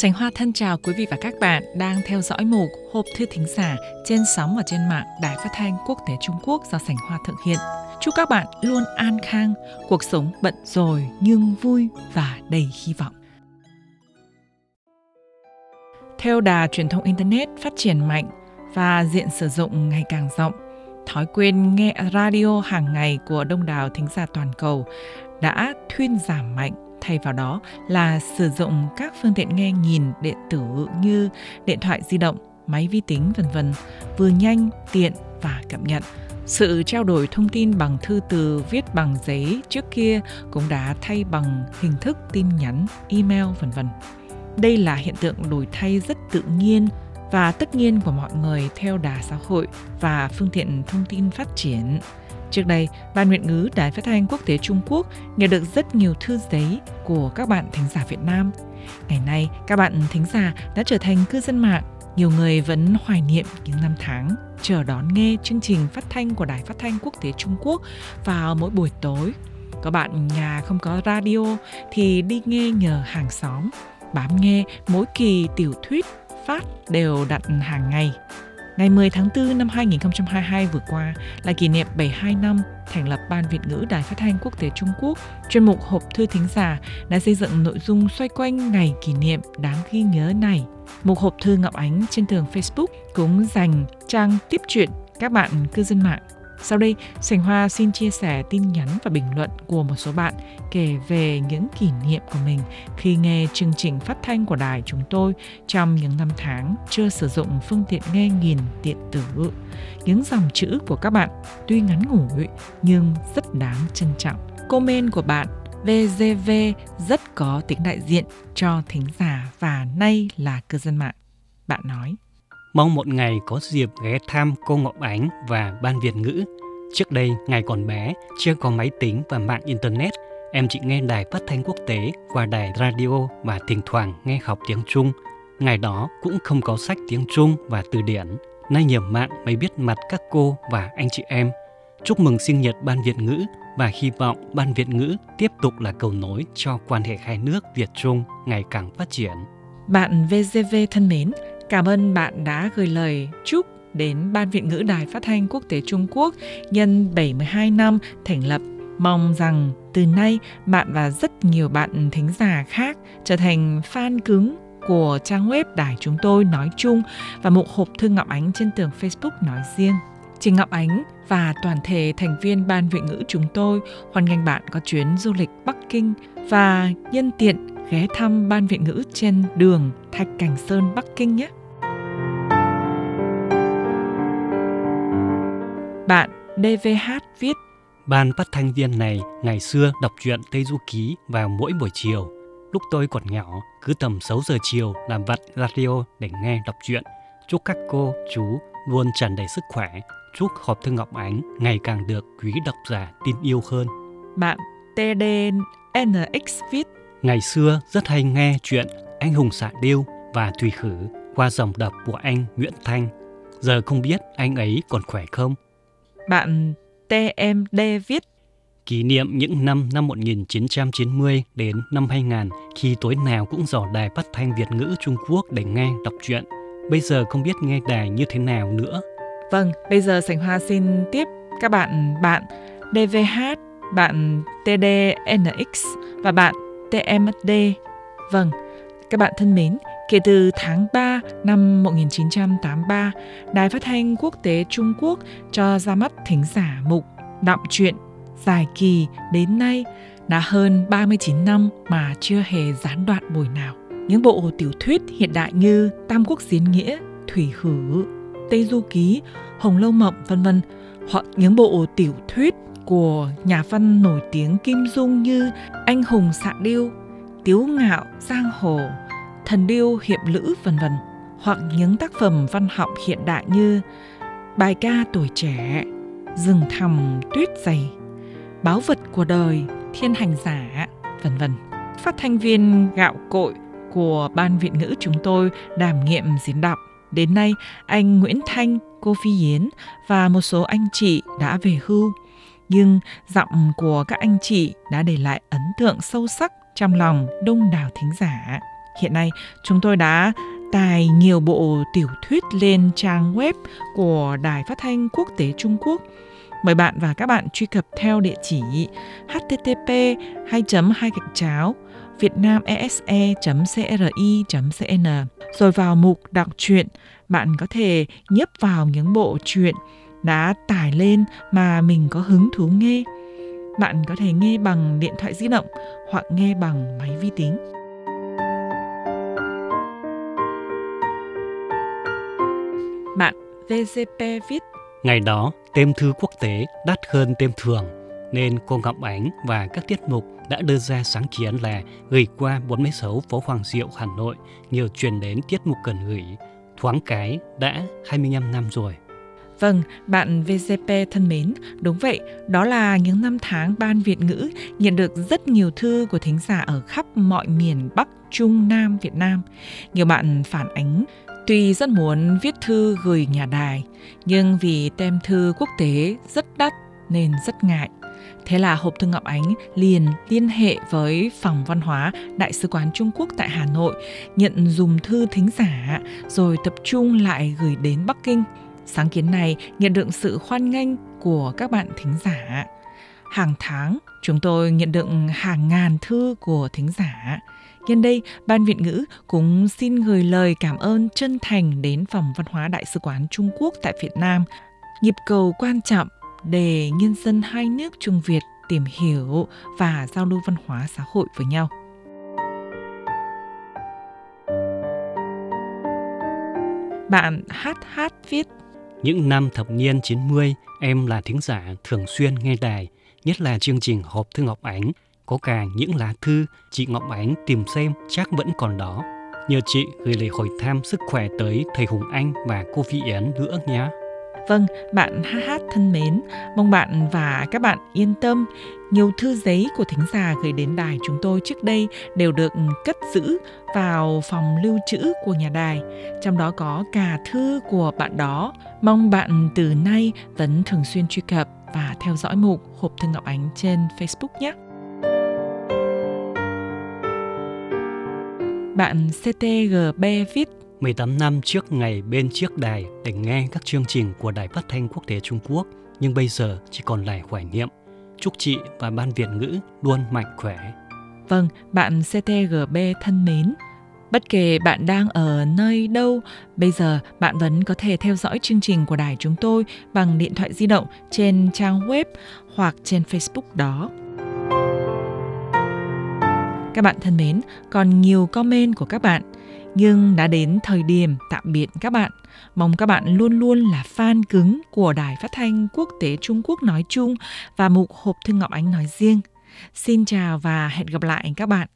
Sành Hoa thân chào quý vị và các bạn đang theo dõi mục Hộp thư thính giả trên sóng và trên mạng Đài Phát thanh Quốc tế Trung Quốc do Sành Hoa thực hiện. Chúc các bạn luôn an khang, cuộc sống bận rồi nhưng vui và đầy hy vọng. Theo đà truyền thông Internet phát triển mạnh và diện sử dụng ngày càng rộng, thói quen nghe radio hàng ngày của đông đảo thính giả toàn cầu đã thuyên giảm mạnh thay vào đó là sử dụng các phương tiện nghe nhìn điện tử như điện thoại di động, máy vi tính vân vân vừa nhanh, tiện và cập nhật. Sự trao đổi thông tin bằng thư từ viết bằng giấy trước kia cũng đã thay bằng hình thức tin nhắn, email vân vân. Đây là hiện tượng đổi thay rất tự nhiên và tất nhiên của mọi người theo đà xã hội và phương tiện thông tin phát triển Trước đây, Ban Nguyện ngữ Đài Phát thanh Quốc tế Trung Quốc nhận được rất nhiều thư giấy của các bạn thính giả Việt Nam. Ngày nay, các bạn thính giả đã trở thành cư dân mạng. Nhiều người vẫn hoài niệm những năm tháng chờ đón nghe chương trình phát thanh của Đài Phát thanh Quốc tế Trung Quốc vào mỗi buổi tối. Có bạn nhà không có radio thì đi nghe nhờ hàng xóm, bám nghe mỗi kỳ tiểu thuyết phát đều đặt hàng ngày. Ngày 10 tháng 4 năm 2022 vừa qua là kỷ niệm 72 năm thành lập Ban Việt ngữ Đài Phát thanh Quốc tế Trung Quốc. Chuyên mục Hộp thư thính giả đã xây dựng nội dung xoay quanh ngày kỷ niệm đáng ghi nhớ này. Mục hộp thư Ngọc Ánh trên tường Facebook cũng dành trang tiếp chuyện các bạn cư dân mạng sau đây, Sành Hoa xin chia sẻ tin nhắn và bình luận của một số bạn kể về những kỷ niệm của mình khi nghe chương trình phát thanh của đài chúng tôi trong những năm tháng chưa sử dụng phương tiện nghe nhìn điện tử. Những dòng chữ của các bạn tuy ngắn ngủi nhưng rất đáng trân trọng. Comment của bạn VGV rất có tính đại diện cho thính giả và nay là cư dân mạng. Bạn nói Mong một ngày có dịp ghé thăm cô Ngọc Ánh và Ban Việt ngữ. Trước đây, ngày còn bé, chưa có máy tính và mạng Internet, em chỉ nghe đài phát thanh quốc tế qua đài radio và thỉnh thoảng nghe học tiếng Trung. Ngày đó cũng không có sách tiếng Trung và từ điển. Nay nhờ mạng mới biết mặt các cô và anh chị em. Chúc mừng sinh nhật Ban Việt ngữ và hy vọng Ban Việt ngữ tiếp tục là cầu nối cho quan hệ hai nước Việt-Trung ngày càng phát triển. Bạn VGV thân mến, Cảm ơn bạn đã gửi lời chúc đến Ban Viện ngữ Đài Phát thanh Quốc tế Trung Quốc nhân 72 năm thành lập. Mong rằng từ nay bạn và rất nhiều bạn thính giả khác trở thành fan cứng của trang web đài chúng tôi nói chung và mục hộp thư Ngọc Ánh trên tường Facebook nói riêng. Chị Ngọc Ánh và toàn thể thành viên Ban Viện ngữ chúng tôi hoan nghênh bạn có chuyến du lịch Bắc Kinh và nhân tiện ghé thăm Ban Viện ngữ trên đường Thạch Cảnh Sơn Bắc Kinh nhé. Bạn DVH viết Ban phát thanh viên này ngày xưa đọc truyện Tây Du Ký vào mỗi buổi chiều. Lúc tôi còn nhỏ, cứ tầm 6 giờ chiều làm vặt radio để nghe đọc truyện. Chúc các cô, chú luôn tràn đầy sức khỏe. Chúc hộp thư Ngọc Ánh ngày càng được quý độc giả tin yêu hơn. Bạn TDNX viết Ngày xưa rất hay nghe chuyện Anh Hùng Xạ Điêu và Thủy Khử qua dòng đọc của anh Nguyễn Thanh. Giờ không biết anh ấy còn khỏe không? Bạn TMD viết Kỷ niệm những năm năm 1990 đến năm 2000 khi tối nào cũng dò đài phát thanh Việt ngữ Trung Quốc để nghe đọc truyện. Bây giờ không biết nghe đài như thế nào nữa. Vâng, bây giờ Sành Hoa xin tiếp các bạn bạn DVH, bạn TDNX và bạn TMD. Vâng, các bạn thân mến, Kể từ tháng 3 năm 1983, Đài Phát thanh Quốc tế Trung Quốc cho ra mắt thính giả mục Đọng truyện dài kỳ đến nay đã hơn 39 năm mà chưa hề gián đoạn buổi nào. Những bộ tiểu thuyết hiện đại như Tam Quốc Diễn Nghĩa, Thủy Hử, Tây Du Ký, Hồng Lâu Mộng vân vân hoặc những bộ tiểu thuyết của nhà văn nổi tiếng Kim Dung như Anh Hùng Xạ Điêu, Tiếu Ngạo, Giang Hồ, thần điêu hiệp lữ vân vân hoặc những tác phẩm văn học hiện đại như bài ca tuổi trẻ, rừng thầm tuyết dày, báo vật của đời, thiên hành giả, vân vân. Phát thanh viên gạo cội của Ban Viện ngữ chúng tôi đảm nhiệm diễn đọc. Đến nay, anh Nguyễn Thanh, cô Phi Yến và một số anh chị đã về hưu. Nhưng giọng của các anh chị đã để lại ấn tượng sâu sắc trong lòng đông đảo thính giả. Hiện nay, chúng tôi đã tải nhiều bộ tiểu thuyết lên trang web của Đài Phát thanh Quốc tế Trung Quốc. Mời bạn và các bạn truy cập theo địa chỉ http 2 2 gạch cháo vietnamese.cri.cn rồi vào mục đọc truyện bạn có thể nhấp vào những bộ truyện đã tải lên mà mình có hứng thú nghe. Bạn có thể nghe bằng điện thoại di động hoặc nghe bằng máy vi tính. Bạn VCP viết Ngày đó, tem thư quốc tế đắt hơn tem thường, nên cô Ngọc Ánh và các tiết mục đã đưa ra sáng kiến là gửi qua 46 phố Hoàng Diệu, Hà Nội nhiều truyền đến tiết mục cần gửi. Thoáng cái đã 25 năm rồi. Vâng, bạn VCP thân mến, đúng vậy, đó là những năm tháng Ban Việt ngữ nhận được rất nhiều thư của thính giả ở khắp mọi miền Bắc, Trung, Nam Việt Nam. Nhiều bạn phản ánh Tuy rất muốn viết thư gửi nhà đài, nhưng vì tem thư quốc tế rất đắt nên rất ngại. Thế là Hộp Thư Ngọc Ánh liền liên hệ với Phòng Văn hóa Đại sứ quán Trung Quốc tại Hà Nội, nhận dùng thư thính giả rồi tập trung lại gửi đến Bắc Kinh. Sáng kiến này nhận được sự hoan nghênh của các bạn thính giả. Hàng tháng, chúng tôi nhận được hàng ngàn thư của thính giả. Nhân đây, Ban Việt ngữ cũng xin gửi lời cảm ơn chân thành đến Phòng Văn hóa Đại sứ quán Trung Quốc tại Việt Nam, nhịp cầu quan trọng để nhân dân hai nước Trung Việt tìm hiểu và giao lưu văn hóa xã hội với nhau. Bạn hát hát viết Những năm thập niên 90, em là thính giả thường xuyên nghe đài, nhất là chương trình Hộp Thư Ngọc Ánh. Có cả những lá thư chị Ngọc Ánh tìm xem chắc vẫn còn đó. Nhờ chị gửi lời hỏi thăm sức khỏe tới thầy Hùng Anh và cô Phi Yến nữa nhé. Vâng, bạn HH thân mến, mong bạn và các bạn yên tâm. Nhiều thư giấy của thính giả gửi đến đài chúng tôi trước đây đều được cất giữ vào phòng lưu trữ của nhà đài, trong đó có cả thư của bạn đó. Mong bạn từ nay vẫn thường xuyên truy cập và theo dõi mục Hộp Thư Ngọc Ánh trên Facebook nhé. Bạn CTGB viết 18 năm trước ngày bên chiếc đài để nghe các chương trình của Đài Phát thanh Quốc tế Trung Quốc, nhưng bây giờ chỉ còn lại hoài niệm. Chúc chị và Ban Việt ngữ luôn mạnh khỏe. Vâng, bạn CTGB thân mến, Bất kể bạn đang ở nơi đâu, bây giờ bạn vẫn có thể theo dõi chương trình của đài chúng tôi bằng điện thoại di động trên trang web hoặc trên Facebook đó. Các bạn thân mến, còn nhiều comment của các bạn nhưng đã đến thời điểm tạm biệt các bạn. Mong các bạn luôn luôn là fan cứng của Đài Phát thanh Quốc tế Trung Quốc nói chung và mục Hộp Thư Ngọc Ánh nói riêng. Xin chào và hẹn gặp lại các bạn.